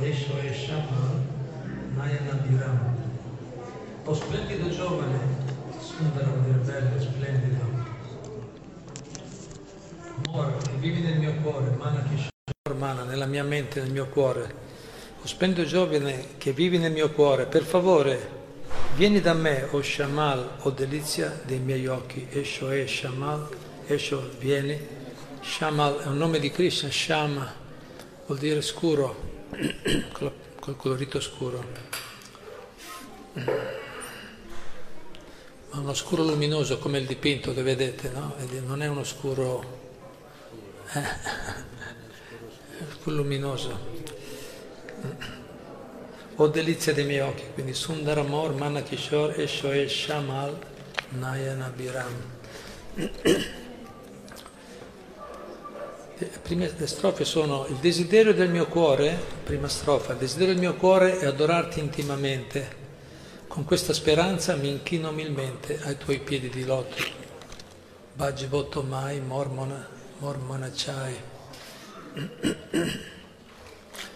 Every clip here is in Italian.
Esho e Shama Nayana Biram. O splendido giovane, Sundara vuol dire bello, splendido. Amore, che vivi nel mio cuore, Mana Kishore Mana, nella mia mente, nel mio cuore. O splendido giovane che vivi nel mio cuore, per favore, vieni da me, o Shamal, o delizia dei miei occhi. Esho e Shamal, Esho, vieni. Shamal è un nome di Krishna, Shama vuol dire scuro, col, col colorito scuro. Ma uno scuro luminoso come il dipinto che vedete, no? Non è uno scuro, eh, scuro luminoso. O delizia dei miei occhi, quindi Sundaramor, Manakishore, Eshoe, Shamal, Nayana Biram. Le prime le strofe sono il desiderio del mio cuore, prima strofa, il desiderio del mio cuore è adorarti intimamente. Con questa speranza mi inchino umilmente ai tuoi piedi di loto. Bhajibotto mai, mormona, mormona chai.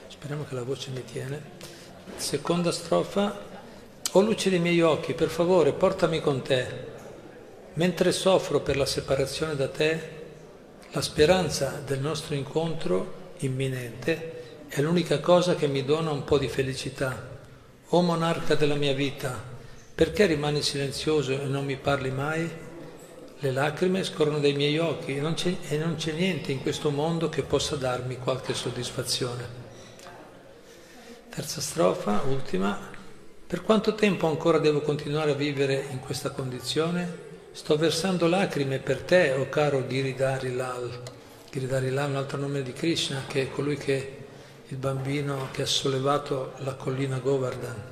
Speriamo che la voce mi tiene. Seconda strofa, o luce dei miei occhi, per favore, portami con te. Mentre soffro per la separazione da te, la speranza del nostro incontro imminente è l'unica cosa che mi dona un po' di felicità. O monarca della mia vita, perché rimani silenzioso e non mi parli mai? Le lacrime scorrono dai miei occhi e non, e non c'è niente in questo mondo che possa darmi qualche soddisfazione. Terza strofa, ultima. Per quanto tempo ancora devo continuare a vivere in questa condizione? Sto versando lacrime per te, o oh caro Giridhari Lal. Giridhari Lal un altro nome di Krishna, che è colui che il bambino che ha sollevato la collina Govardhan.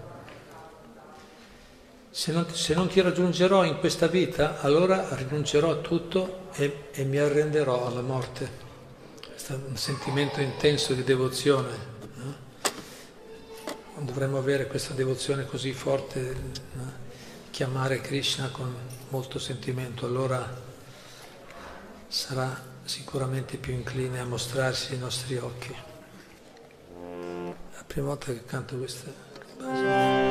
Se non, se non ti raggiungerò in questa vita, allora rinuncerò a tutto e, e mi arrenderò alla morte. Questo è un sentimento intenso di devozione. No? Dovremmo avere questa devozione così forte, no? chiamare Krishna con molto sentimento, allora sarà sicuramente più incline a mostrarsi ai nostri occhi. La prima volta che canto queste basi.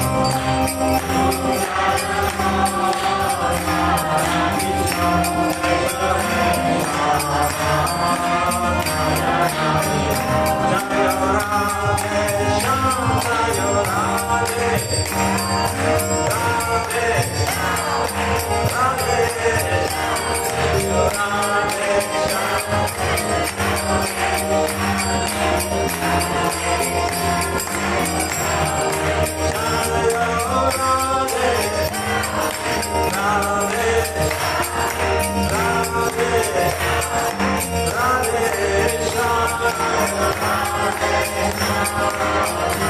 Jai you. Jai Jai Thank you.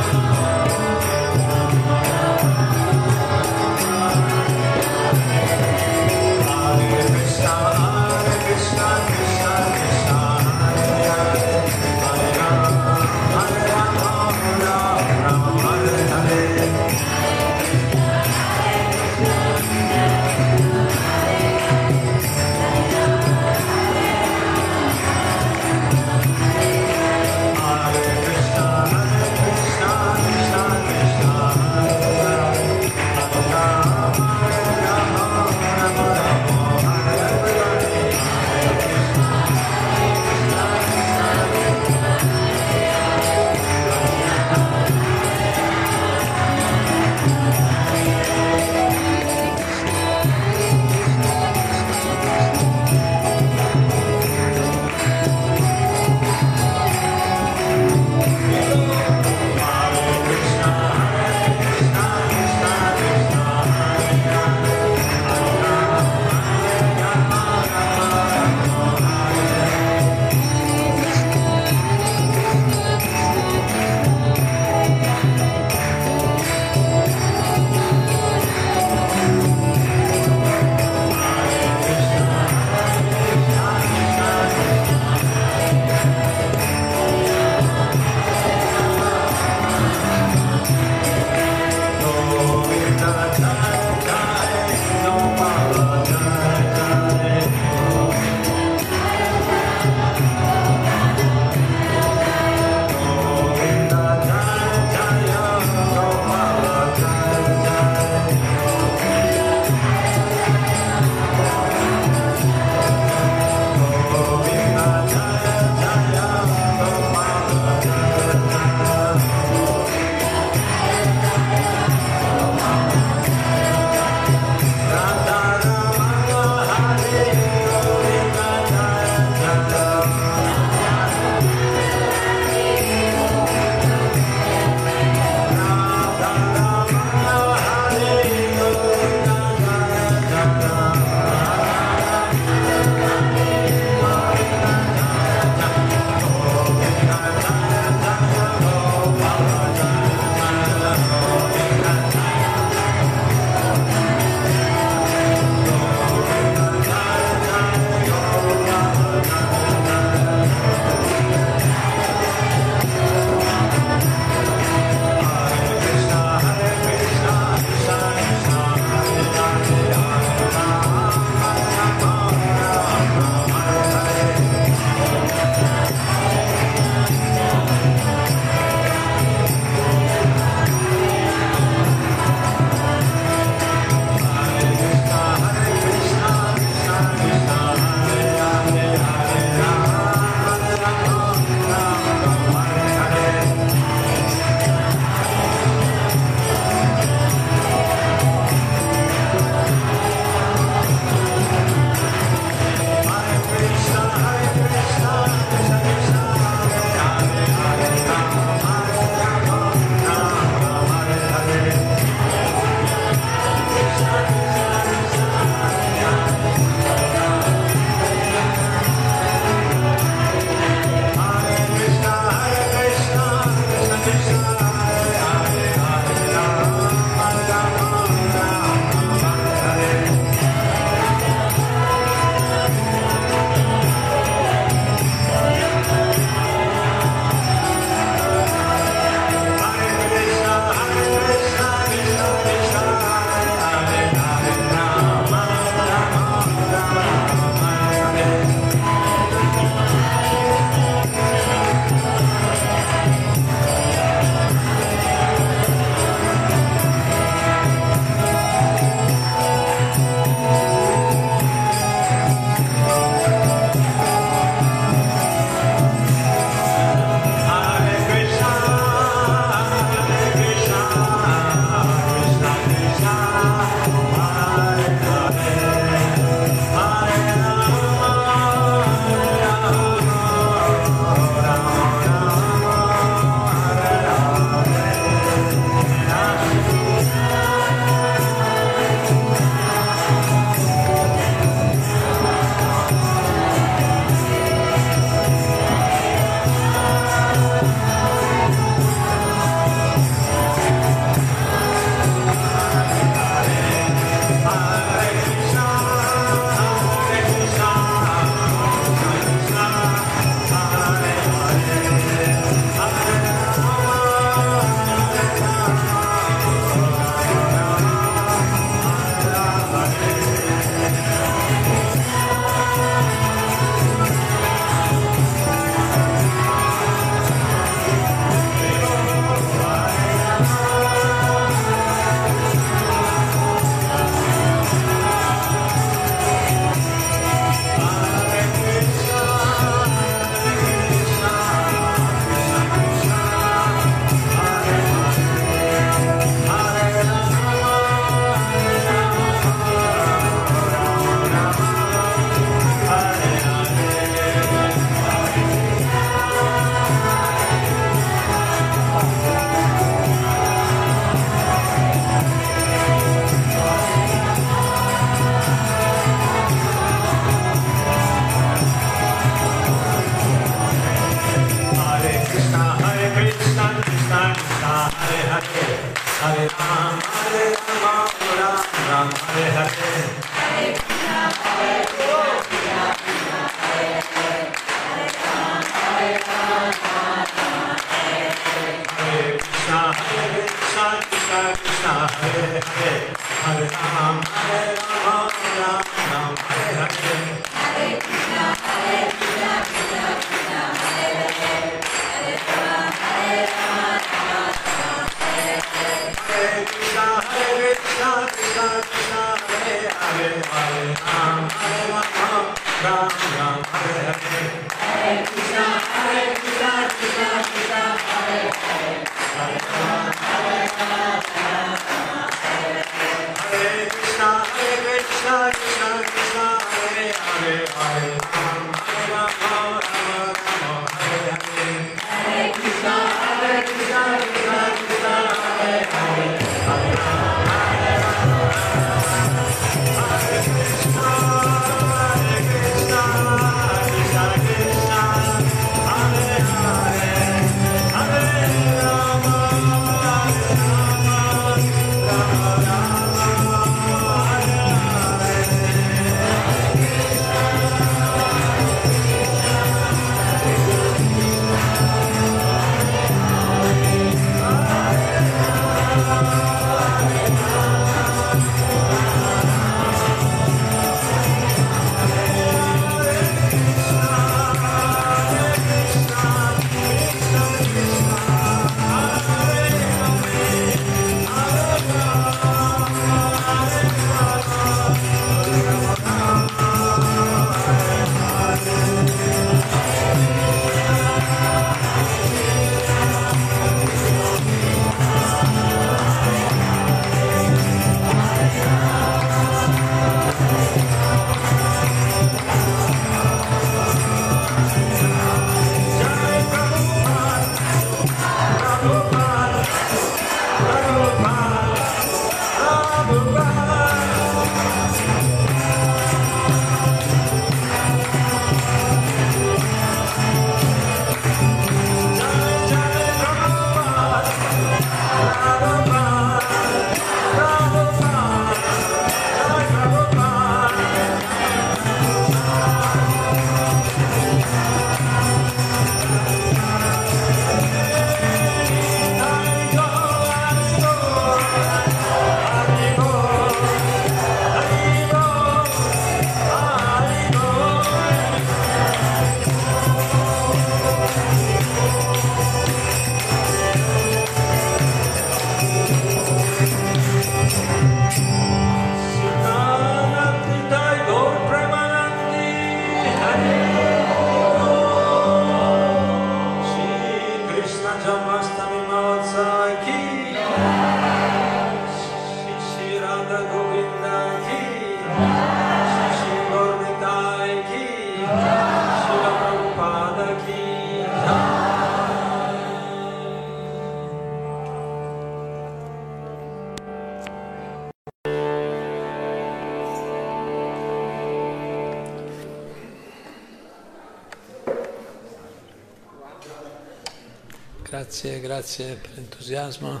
Grazie, grazie per l'entusiasmo.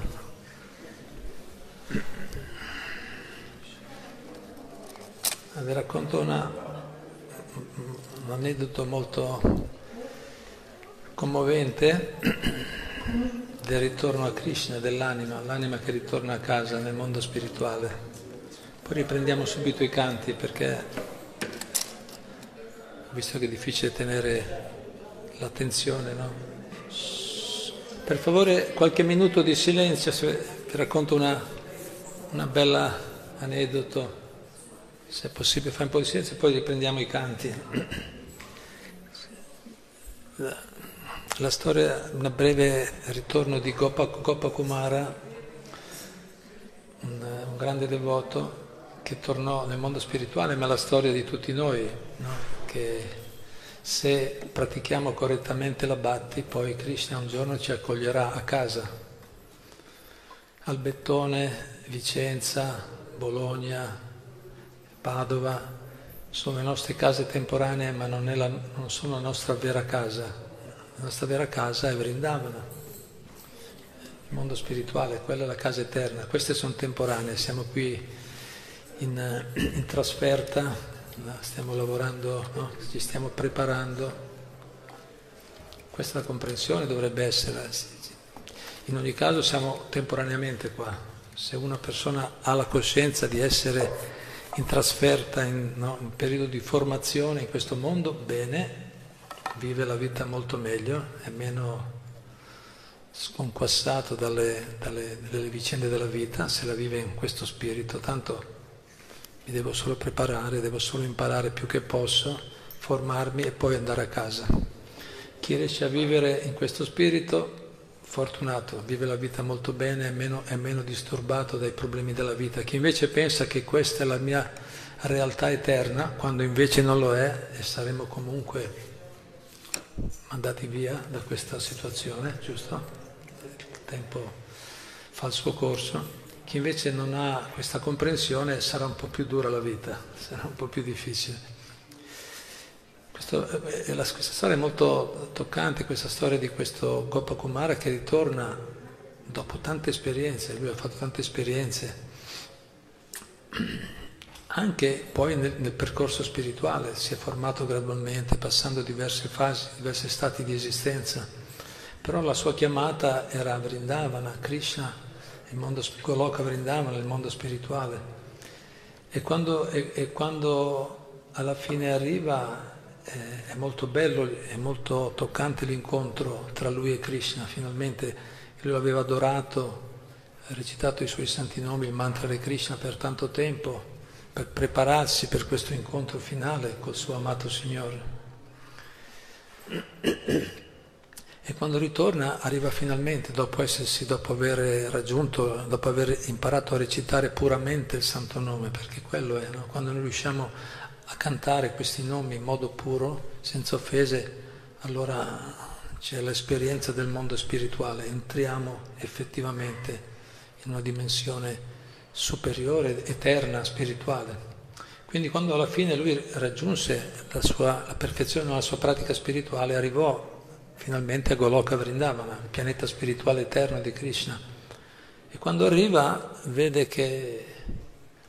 Vi racconto una, un aneddoto molto commovente del ritorno a Krishna, dell'anima, l'anima che ritorna a casa nel mondo spirituale. Poi riprendiamo subito i canti perché visto che è difficile tenere l'attenzione, no? Per favore qualche minuto di silenzio, vi racconto una, una bella aneddoto, se è possibile fare un po' di silenzio e poi riprendiamo i canti. La, la storia, un breve ritorno di Gopa, Gopa Kumara, un, un, grande devoto che tornò nel mondo spirituale, ma la storia di tutti noi, no? che se pratichiamo correttamente la bhakti, poi Krishna un giorno ci accoglierà a casa. Albettone, Vicenza, Bologna, Padova sono le nostre case temporanee, ma non, la, non sono la nostra vera casa. La nostra vera casa è Vrindavana, il mondo spirituale, quella è la casa eterna. Queste sono temporanee, siamo qui in, in trasferta stiamo lavorando, no? ci stiamo preparando. Questa la comprensione dovrebbe essere. In ogni caso siamo temporaneamente qua, Se una persona ha la coscienza di essere in trasferta, in, no, in periodo di formazione in questo mondo, bene, vive la vita molto meglio, è meno sconquassato dalle, dalle, vicende della vita, se la vive in questo spirito, tanto mi devo solo preparare, devo solo imparare più che posso, formarmi e poi andare a casa. Chi riesce a vivere in questo spirito, fortunato, vive la vita molto bene, è meno, è meno disturbato dai problemi della vita. Chi invece pensa che questa è la mia realtà eterna, quando invece non lo è, e saremo comunque mandati via da questa situazione, giusto? tempo fa il suo corso. Chi invece non ha questa comprensione sarà un po' più dura la vita, sarà un po' più difficile. Questo, eh, la, questa storia è molto toccante, questa storia di questo Gopakumara che ritorna dopo tante esperienze, lui ha fatto tante esperienze, anche poi nel, nel percorso spirituale, si è formato gradualmente, passando diverse fasi, diversi stati di esistenza però la sua chiamata era Vrindavana, Krishna, il mondo Goloka Vrindavana, il mondo spirituale. E quando, e, e quando alla fine arriva eh, è molto bello, è molto toccante l'incontro tra lui e Krishna, finalmente lui l'aveva adorato, recitato i suoi santi nomi, il mantra di Krishna per tanto tempo, per prepararsi per questo incontro finale col suo amato Signore. E quando ritorna arriva finalmente, dopo essersi, dopo aver raggiunto, dopo aver imparato a recitare puramente il santo nome, perché quello è, no? quando noi riusciamo a cantare questi nomi in modo puro, senza offese, allora c'è l'esperienza del mondo spirituale, entriamo effettivamente in una dimensione superiore, eterna, spirituale. Quindi quando alla fine lui raggiunse la, sua, la perfezione della sua pratica spirituale, arrivò finalmente a Goloka Vrindavana, il pianeta spirituale eterno di Krishna. E quando arriva vede che,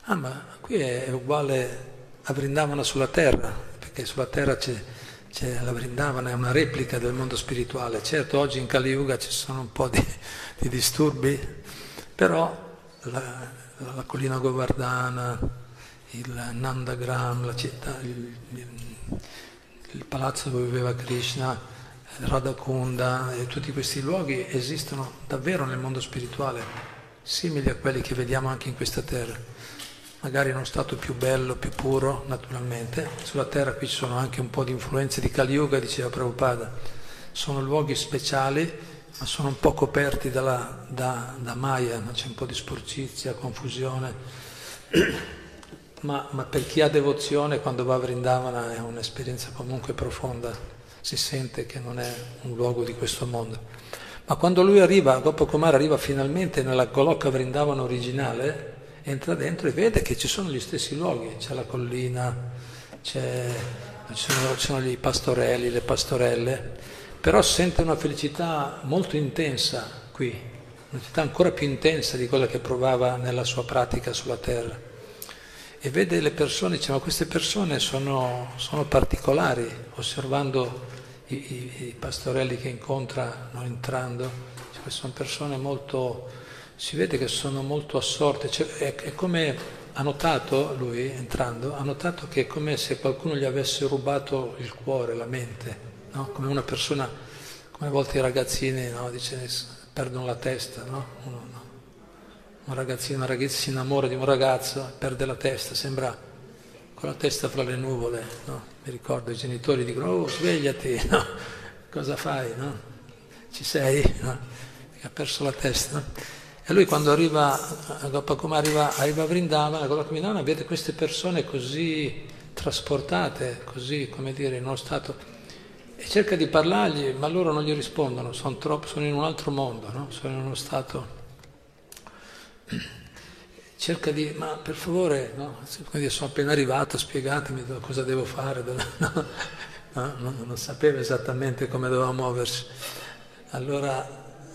ah ma qui è uguale a Vrindavana sulla terra, perché sulla terra c'è, c'è la Vrindavana, è una replica del mondo spirituale. Certo oggi in Kali Yuga ci sono un po' di, di disturbi, però la, la, collina Govardhana, il Nandagram, la città, il, il, il palazzo dove viveva Krishna, Radhakunda e tutti questi luoghi esistono davvero nel mondo spirituale, simili a quelli che vediamo anche in questa terra. Magari in uno stato più bello, più puro, naturalmente. Sulla terra qui ci sono anche un po' di influenze di Kali Yuga, diceva Prabhupada. Sono luoghi speciali, ma sono un po' coperti dalla, da, da Maya, c'è un po' di sporcizia, confusione. Ma, ma per chi ha devozione, quando va a Vrindavana è un'esperienza comunque profonda si sente che non è un luogo di questo mondo. Ma quando lui arriva, dopo Kumar arriva finalmente nella Goloka Vrindavana originale, entra dentro e vede che ci sono gli stessi luoghi, c'è la collina, c'è, ci, sono, ci sono i pastorelli, le pastorelle, però sente una felicità molto intensa qui, una felicità ancora più intensa di quella che provava nella sua pratica sulla terra. E vede le persone, dice ma queste persone sono, sono particolari, osservando i, i, i pastorelli che incontrano entrando, cioè, sono persone molto, si vede che sono molto assorte, cioè, è, è, come ha notato lui entrando, ha notato che è come se qualcuno gli avesse rubato il cuore, la mente, no? come una persona, come a volte i ragazzini no? Dice, perdono la testa, no? Uno, un ragazzino, una ragazza si innamora di un ragazzo, perde la testa, sembra con la testa fra le nuvole, no? mi ricordo i genitori dicono oh svegliati, no? cosa fai? No? Ci sei? No? Ha perso la testa. E lui quando arriva, come arriva, arriva a Vrindavana, con Cominana, vede queste persone così trasportate, così come dire, in uno stato, e cerca di parlargli, ma loro non gli rispondono, sono, troppo, sono in un altro mondo, no? sono in uno stato cerca di, ma per favore, no? sono appena arrivato, spiegatemi cosa devo fare, no? No, non sapeva esattamente come doveva muoversi. Allora,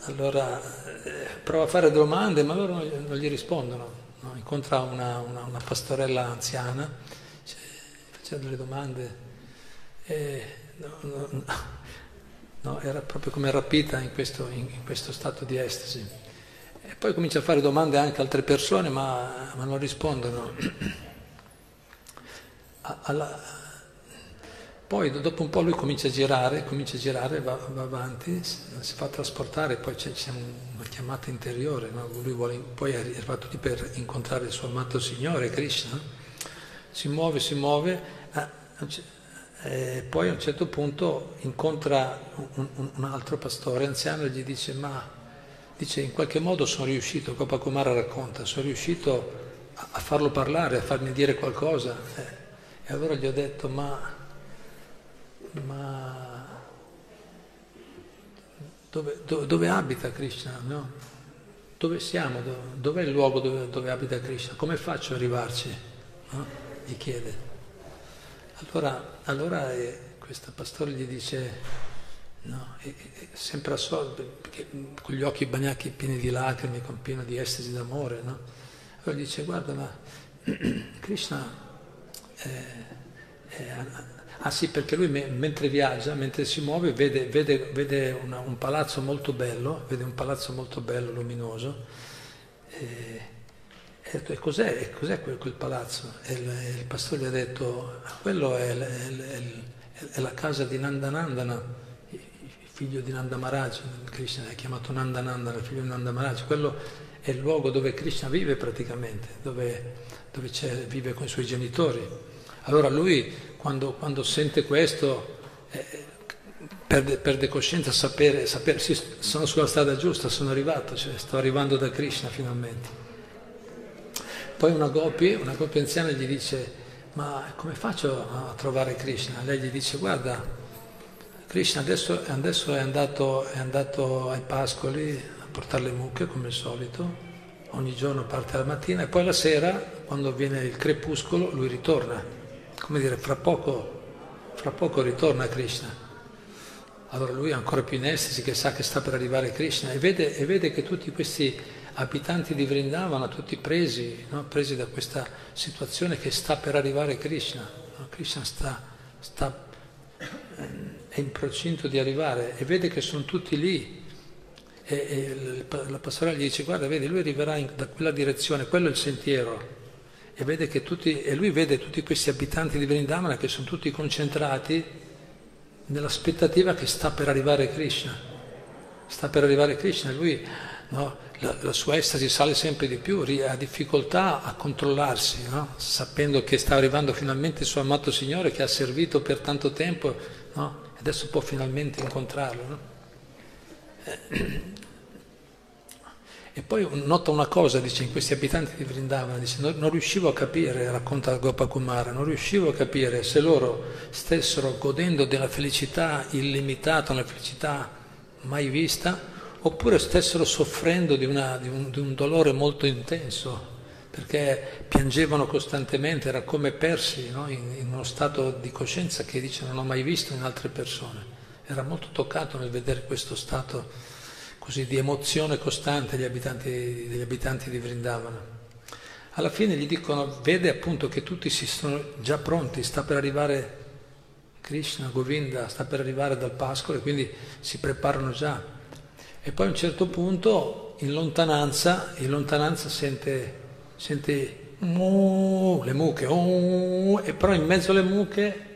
allora eh, prova a fare domande, ma loro non, non gli rispondono. Incontra una, una, una, pastorella anziana, cioè, faceva delle domande, e, no, era proprio come rapita in questo, in questo stato di estasi poi comincia a fare domande anche a altre persone, ma, ma non rispondono. Alla, poi dopo un po' lui comincia a girare, comincia a girare, va, va avanti, si fa trasportare, poi c'è, una chiamata interiore, no? lui vuole, poi è arrivato lì per incontrare il suo amato Signore, Krishna, si muove, si muove, eh, e poi a un certo punto incontra un, un, altro pastore anziano e gli dice ma dice, in qualche modo sono riuscito, Gopakumara racconta, sono riuscito a, a farlo parlare, a farmi dire qualcosa. Eh, e allora gli ho detto ma ma dove, dove, dove abita Krishna? No? Dove siamo? Dov'è il luogo dove, dove, abita Krishna? Come faccio ad arrivarci? No? Gli chiede. Allora, allora eh, questo pastore gli dice, no, è, è sempre assorto, con gli occhi bagnati pieni di lacrime, con pieno di estasi d'amore, no? Allora dice, guarda, ma Krishna è, è Ah sì, perché lui mentre viaggia, mentre si muove, vede, vede, vede una, un palazzo molto bello, vede un palazzo molto bello, luminoso, e, e cos'è, e cos'è quel, quel, palazzo? E il, il, pastore gli ha detto, ah, quello è, è, è, la casa di Nandanandana, figlio di Nanda Maharaj, Krishna è chiamato Nandanandana, il figlio di Nanda Maharaj, quello è il luogo dove Krishna vive praticamente, dove, dove vive con i suoi genitori. Allora lui quando, quando sente questo eh, perde, perde, coscienza, sapere, sapere sì, sono sulla strada giusta, sono arrivato, cioè, sto arrivando da Krishna finalmente. Poi una gopi, una gopi anziana gli dice, ma come faccio a trovare Krishna? Lei gli dice, guarda, Krishna adesso, adesso è, andato, è andato ai pascoli a portare le mucche come al solito, ogni giorno parte la mattina e poi la sera, quando viene il crepuscolo, lui ritorna come dire, fra poco, fra poco ritorna Krishna. Allora lui è ancora più in estasi che sa che sta per arrivare Krishna e vede, e vede che tutti questi abitanti di Vrindavana, tutti presi, no? presi da questa situazione che sta per arrivare Krishna. No? Krishna sta, sta, in procinto di arrivare e vede che sono tutti lì. E, e la pastorale gli dice guarda, vedi, lui arriverà in, da quella direzione, quello è il sentiero e, tutti, e, lui vede tutti questi abitanti di Vrindavana che sono tutti concentrati nell'aspettativa che sta per arrivare Krishna. Sta per arrivare Krishna lui, no, la, la, sua estasi sale sempre di più, ha difficoltà a controllarsi, no? sapendo che sta arrivando finalmente il suo amato Signore che ha servito per tanto tempo no? Adesso può finalmente incontrarlo. Eh, e poi nota una cosa, dice, in questi abitanti di Vrindavana, dice, non, non riuscivo a capire, racconta Gopakumara, non riuscivo a capire se loro stessero godendo della felicità illimitata, una felicità mai vista, oppure stessero soffrendo di, una, di, un, di un dolore molto intenso, perché piangevano costantemente, era come persi no? in, in, uno stato di coscienza che dice non ho mai visto in altre persone. Era molto toccato nel vedere questo stato così di emozione costante degli abitanti, degli abitanti di Vrindavana. Alla fine gli dicono, vede appunto che tutti si sono già pronti, sta per arrivare Krishna, Govinda, sta per arrivare dal pascolo e quindi si preparano già. E poi a un certo punto, in lontananza, in lontananza sente, sente uh, le mucche, uh, e però in mezzo alle mucche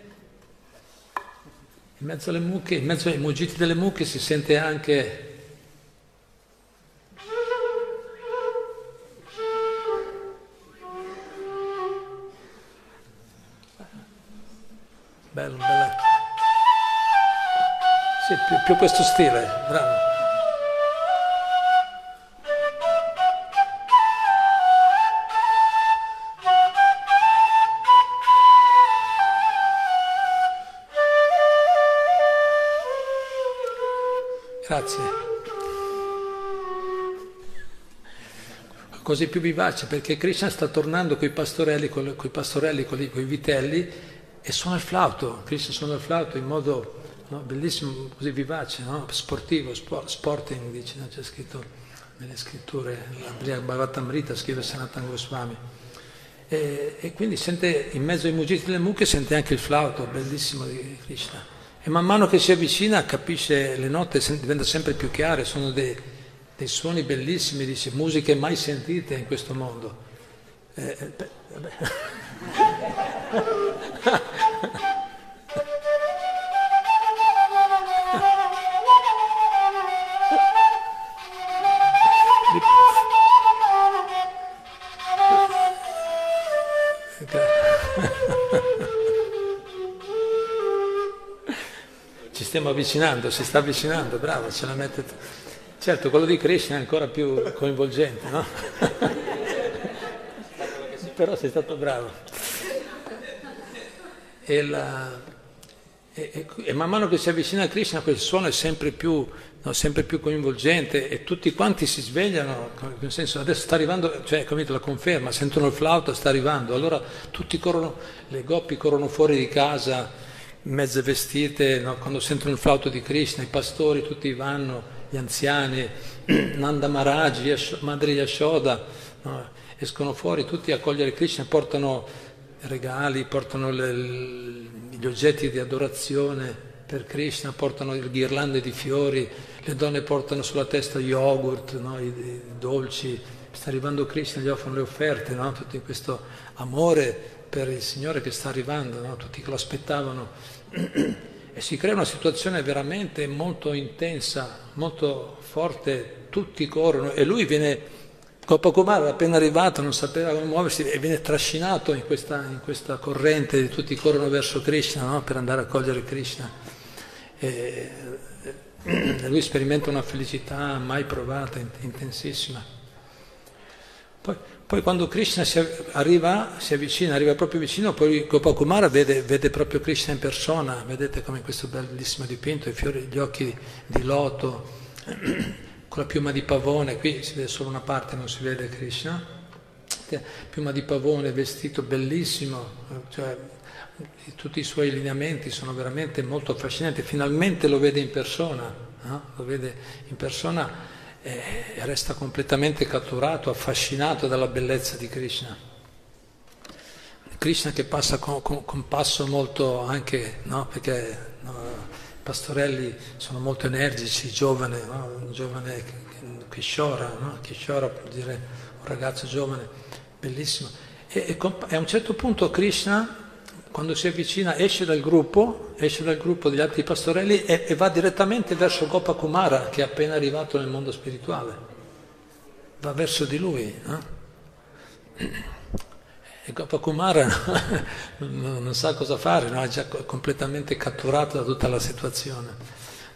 in mezzo alle mucche, in mezzo ai muggiti delle mucche si sente anche Bello, bello. Sì, più, più questo stile, bravo. Così più vivace perché Krishna sta tornando con i pastorelli, con i pastorelli, con i vitelli e suona il flauto, Cristo suona il flauto in modo no, bellissimo, così vivace, no? sportivo, sport, sporting, dice, no? c'è scritto nelle scritture, la Bhagavatamrita scrive Sanatan Goswami. E, e, quindi sente, in mezzo ai mugiti delle mucche, sente anche il flauto bellissimo di Krishna. E man mano che si avvicina capisce le note, diventa sempre più chiare, sono dei, dei suoni bellissimi, dice musiche mai sentite in questo mondo. Eh, eh beh, Ci stiamo avvicinando, si sta avvicinando, bravo, ce la mette. Certo, quello di Krishna è ancora più coinvolgente, no? Però sei stato bravo. E, la, e, e, e, man mano che si avvicina a Krishna quel suono è sempre più, no, sempre più coinvolgente e tutti quanti si svegliano, nel senso adesso sta arrivando, cioè come la conferma, sentono il flauto, sta arrivando, allora tutti corrono, le goppi corrono fuori di casa, mezze vestite, no, quando sentono il flauto di Krishna, i pastori tutti vanno, gli anziani, Nanda Maharaj, Madre Yashoda, no, escono fuori tutti a cogliere Krishna, portano regali, portano le, gli oggetti di adorazione per Krishna, portano ghirlande di fiori, le donne portano sulla testa yogurt, no? I, I, dolci, sta arrivando Krishna, gli offrono le offerte, no? tutto questo amore per il Signore che sta arrivando, no? tutti che lo aspettavano. e si crea una situazione veramente molto intensa, molto forte, tutti corrono e lui viene Gopakumar era appena arrivato, non sapeva come muoversi e viene trascinato in questa, in questa corrente di tutti corrono verso Krishna no? per andare a cogliere Krishna. E, e lui sperimenta una felicità mai provata, intensissima. Poi, poi quando Krishna si arriva, si avvicina, arriva proprio vicino, poi Gopakumara vede, vede proprio Krishna in persona, vedete come questo bellissimo dipinto, i fiori, gli occhi di loto con la piuma di pavone, qui si vede solo una parte, non si vede Krishna, piuma di pavone, vestito bellissimo, cioè, tutti i suoi lineamenti sono veramente molto affascinanti, finalmente lo vede in persona, no? lo vede in persona e resta completamente catturato, affascinato dalla bellezza di Krishna. Krishna che passa con, con, con passo molto anche, no? perché no, pastorelli sono molto energici, giovane, no? un giovane Kishora, no? Kishora vuol dire un ragazzo giovane, bellissimo. E, e, a un certo punto Krishna, quando si avvicina, esce dal gruppo, esce dal gruppo degli altri pastorelli e, e va direttamente verso Gopakumara, che è appena arrivato nel mondo spirituale. Va verso di lui. No? E Gopakumara non, non sa cosa fare, no? è già completamente catturato da tutta la situazione.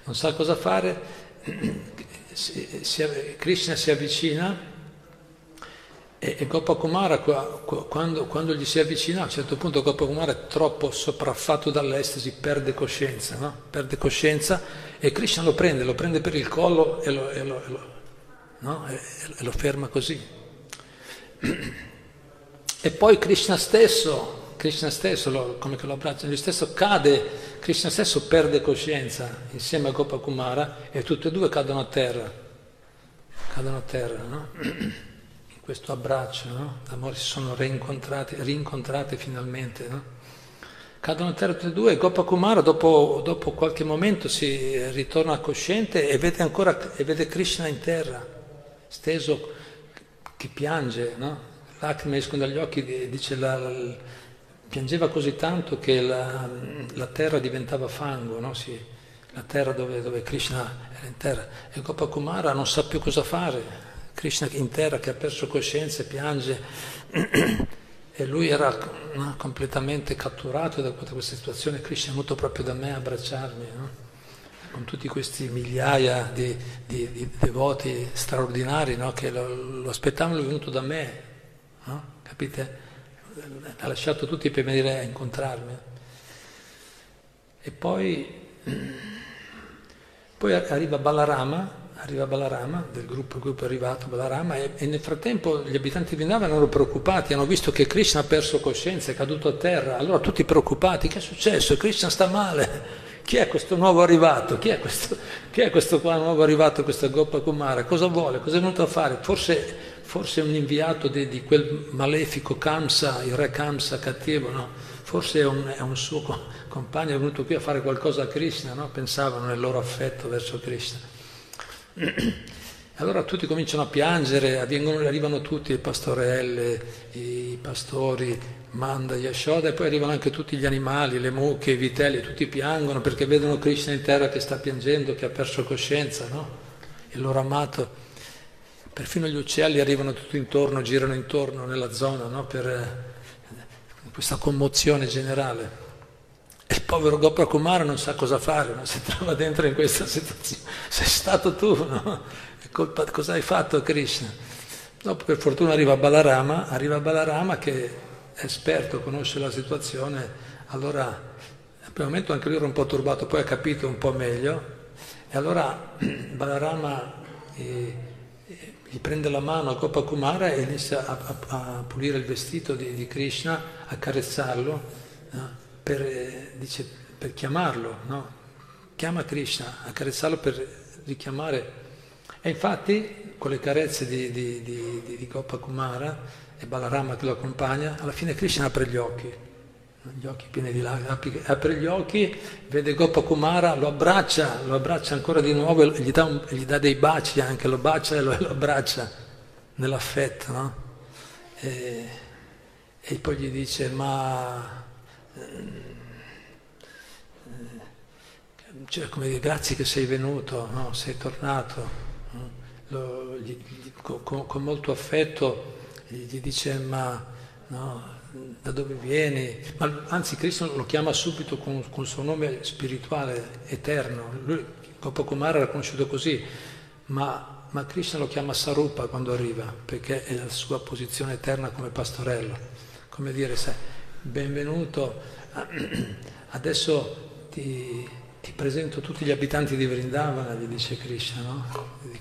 Non sa cosa fare, si, si, Krishna si avvicina e, e Gopakumara quando, quando, gli si avvicina a un certo punto Gopakumara è troppo sopraffatto dall'estasi, perde coscienza, no? perde coscienza e Krishna lo prende, lo prende per il collo e lo, e lo, e lo, no? e lo ferma così. E poi Krishna stesso, Krishna stesso lo, come che lo abbraccia, lui stesso cade, Krishna stesso perde coscienza insieme a Gopakumara e tutti e due cadono a terra, cadono a terra, no? Questo abbraccio, no? D'amore si sono reincontrati, rincontrati finalmente, no? Cadono a terra tutti e due e Gopakumara dopo, dopo qualche momento si ritorna cosciente e vede ancora, e vede Krishna in terra, steso, che piange, no? lacrime escono dagli occhi, dice la, la, piangeva così tanto che la, la terra diventava fango, no? sì, la terra dove, dove, Krishna era in terra. E Gopakumara non sa più cosa fare, Krishna in terra che ha perso coscienza e piange. e lui era no, completamente catturato da questa situazione, Krishna è venuto proprio da me a abbracciarmi, no? con tutti questi migliaia di, di, di devoti straordinari no? che lo, lo aspettavano, è venuto da me, capite? Ha lasciato tutti per venire a incontrarmi. E poi, poi arriva Balarama, arriva Balarama, del gruppo, il gruppo è arrivato, Balarama, e, e, nel frattempo gli abitanti di Vrindavan erano preoccupati, hanno visto che Krishna ha perso coscienza, è caduto a terra, allora tutti preoccupati, che è successo? Krishna sta male, chi è questo nuovo arrivato? Chi è questo, chi è questo qua nuovo arrivato, questo Gopa Kumara? Cosa vuole? Cosa è venuto a fare? Forse forse un inviato di, di, quel malefico Kamsa, il re Kamsa cattivo, no? forse è un, è un, suo compagno, è venuto qui a fare qualcosa a Krishna, no? pensavano nel loro affetto verso Krishna. Allora tutti cominciano a piangere, arrivano tutti le pastorelle, i pastori, Manda, Yashoda e poi arrivano anche tutti gli animali, le mucche, i vitelli, tutti piangono perché vedono Krishna in terra che sta piangendo, che ha perso coscienza, no? Il loro amato. Perfino gli uccelli arrivano tutti intorno, girano intorno nella zona no? per eh, questa commozione generale. E il povero Gopakumara non sa cosa fare, no? si trova dentro in questa situazione. Sei stato tu, no? colpa, cosa hai fatto Krishna? Dopo per fortuna arriva Balarama, arriva Balarama che è esperto, conosce la situazione, allora al primo momento anche lui era un po' turbato, poi ha capito un po' meglio e allora Balarama eh, eh, gli prende la mano a Gopa Kumara e inizia a, a, a pulire il vestito di, di Krishna, a carezzarlo no? Per, eh, dice, per, chiamarlo, no? chiama Krishna, a carezzarlo per richiamare e infatti con le carezze di, di, di, di, di Kumara e Balarama che lo accompagna, alla fine Krishna apre gli occhi, gli occhi pieni di lacrime, apre gli occhi, vede Gopa Kumara, lo abbraccia, lo abbraccia ancora di nuovo gli dà, un, gli dà dei baci anche, lo bacia e lo, lo abbraccia nell'affetto, no? e, e, poi gli dice, ma... Eh, cioè, come dire, grazie che sei venuto, no? sei tornato lo, gli, con, con, molto affetto gli dice ma no, da dove vieni? Ma, anzi Cristo lo chiama subito con, con, il suo nome spirituale, eterno. Lui, Gopakumara era conosciuto così, ma, ma Krishna lo chiama Sarupa quando arriva, perché è la sua posizione eterna come pastorello. Come dire, sai, benvenuto, adesso ti, ti presento tutti gli abitanti di Vrindavana, gli dice Krishna, no?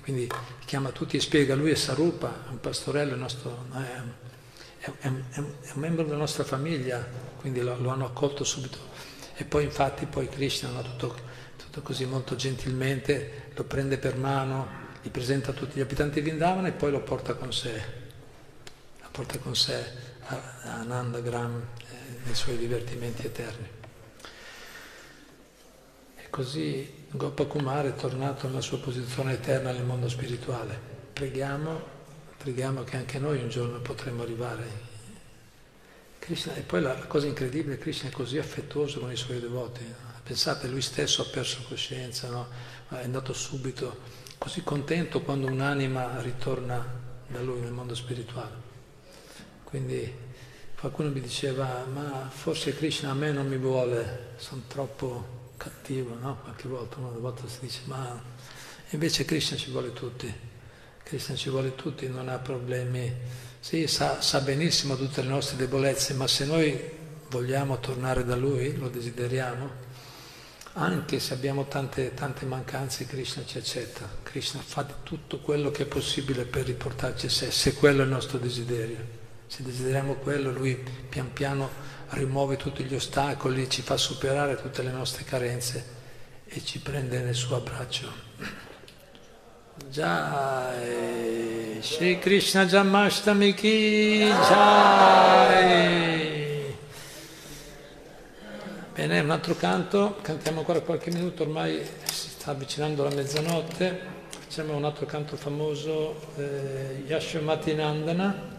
Quindi chiama tutti e spiega, lui è Sarupa, è un pastorello, è, nostro, è, è, è, un membro della nostra famiglia, quindi lo, lo, hanno accolto subito. E poi infatti poi Krishna, no? tutto, tutto, così molto gentilmente, lo prende per mano, gli presenta tutti gli abitanti di Vrindavana e poi lo porta con sé, porta con sé a, a Ananda Gram eh, nei suoi divertimenti eterni. Così Gopakumar è tornato nella sua posizione eterna nel mondo spirituale. Preghiamo, preghiamo che anche noi un giorno potremo arrivare. Krishna, e poi la, la cosa incredibile, Krishna è così affettuoso con i suoi devoti. Pensate, lui stesso ha perso coscienza, no? è andato subito, così contento quando un'anima ritorna da lui nel mondo spirituale. Quindi qualcuno mi diceva, ma forse Krishna a me non mi vuole, sono troppo cattivo, no? Qualche volta, una volta si dice, ma invece Krishna ci vuole tutti, Krishna ci vuole tutti, non ha problemi, sì, sa, sa benissimo tutte le nostre debolezze, ma se noi vogliamo tornare da Lui, lo desideriamo, anche se abbiamo tante, tante mancanze, Krishna ci accetta, Krishna fa tutto quello che è possibile per riportarci a sé, se quello è il nostro desiderio. Se desideriamo quello, Lui pian piano rimuove tutti gli ostacoli, ci fa superare tutte le nostre carenze e ci prende nel suo abbraccio. Jai Shri Krishna Jamashtami Ki Jai Bene, un altro canto, cantiamo ancora qualche minuto, ormai si sta avvicinando la mezzanotte, facciamo un altro canto famoso, eh, Yashomati Nandana. Eh,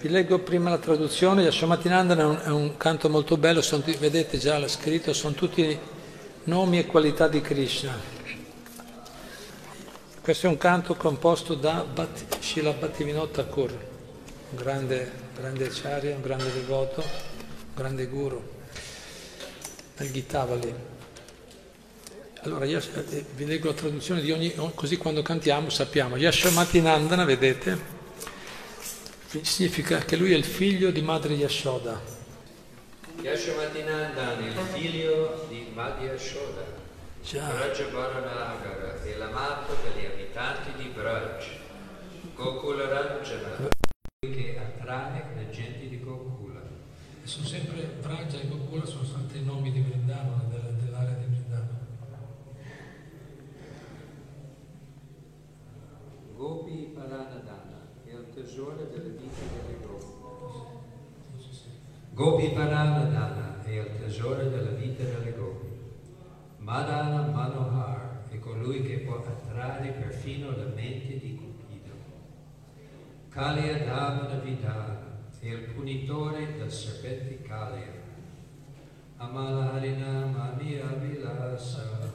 vi leggo prima la traduzione, Yashomatinandana è un, è un canto molto bello, sono, vedete già l'ha scritto, sono tutti nomi e qualità di Krishna. Questo è un canto composto da Bhat, Shila Bhattivinod Thakur, un grande, grande acciaria, un grande devoto, un grande guru, del Gitavali. Allora, eh, vi leggo la traduzione di ogni, così quando cantiamo sappiamo. Yashomatinandana, vedete? Significa che lui è il figlio di madre Yashoda. Yashomatinandan, il figlio di Madhya Yashoda. Rajabaranagara è l'amato degli abitanti di Braj. Gokula Ranjana, che attrae le genti di Gokula. E sono sempre Braja e Gokula sono stati i nomi di Vrindavana, dell'area di Vrindavana. Gopi Paranadana tesoro delle vite delle grotte. Gopi Paranadana è il tesoro della vita delle gopi. Madana Manohar è colui che può attrarre perfino la mente di Cupido. Kalea Dhamana Vidana è il punitore del serpente Kalea. Amala Harinam Vilasa.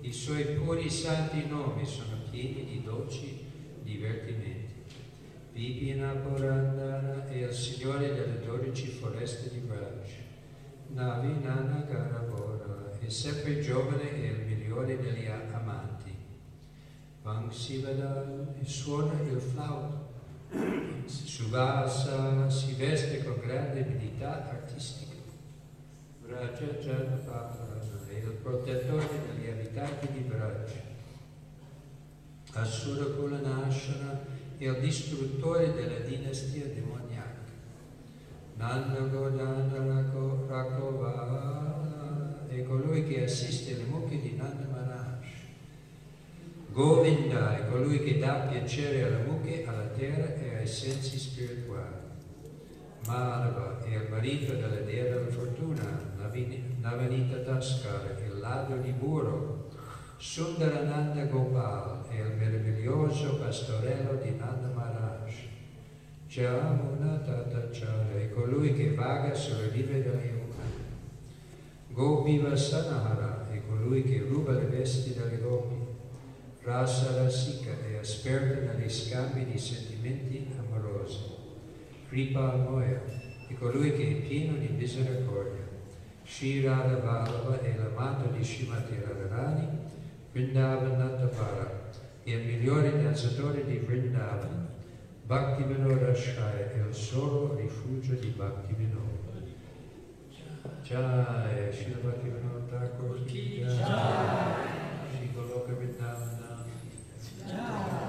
I suoi puri santi nomi sono pieni di dolci divertimenti. Vipina Purandana è il Signore delle dodici foreste di Braj. Navinana Garavora è sempre giovane e il migliore degli amanti. Vangsivada suona il flauto. Suvasa si veste con grande abilità artistica. Vraja Janapapana è il protettore degli abitanti di Vraj. Asura Kulanashana il distruttore della dinastia demoniaca. Nanda Godana Rakovana è colui che assiste le mucche di Nanda Maharaj. Govinda è colui che dà piacere alle mucche, alla terra e ai sensi spirituali. Madhava è il marito della dea della fortuna, Navanita Taskar, il ladro di burro. Sundarananda Gopal è il meraviglioso pastorello di Nanda Maharaj. Jamuna Tatachara è colui che vaga sulle rive della Yamuna. Gopiva Sanahara è colui che ruba le vesti dalle gopi. Rasa Rasika è esperto negli scambi di sentimenti amorosi. Kripa Moya è colui che è pieno di misericordia. Shri Radha Vallabha è l'amato di Shrimati Radharani Vrindavanatapara è il migliore danzatore di Vrindavan. Bhakti Vinod Shai è il solo rifugio di Bhakti Vinod. Jai, Shri Bhakti Vinod Thakur Ki Jai, Shri Goloka Vrindavana. Jai.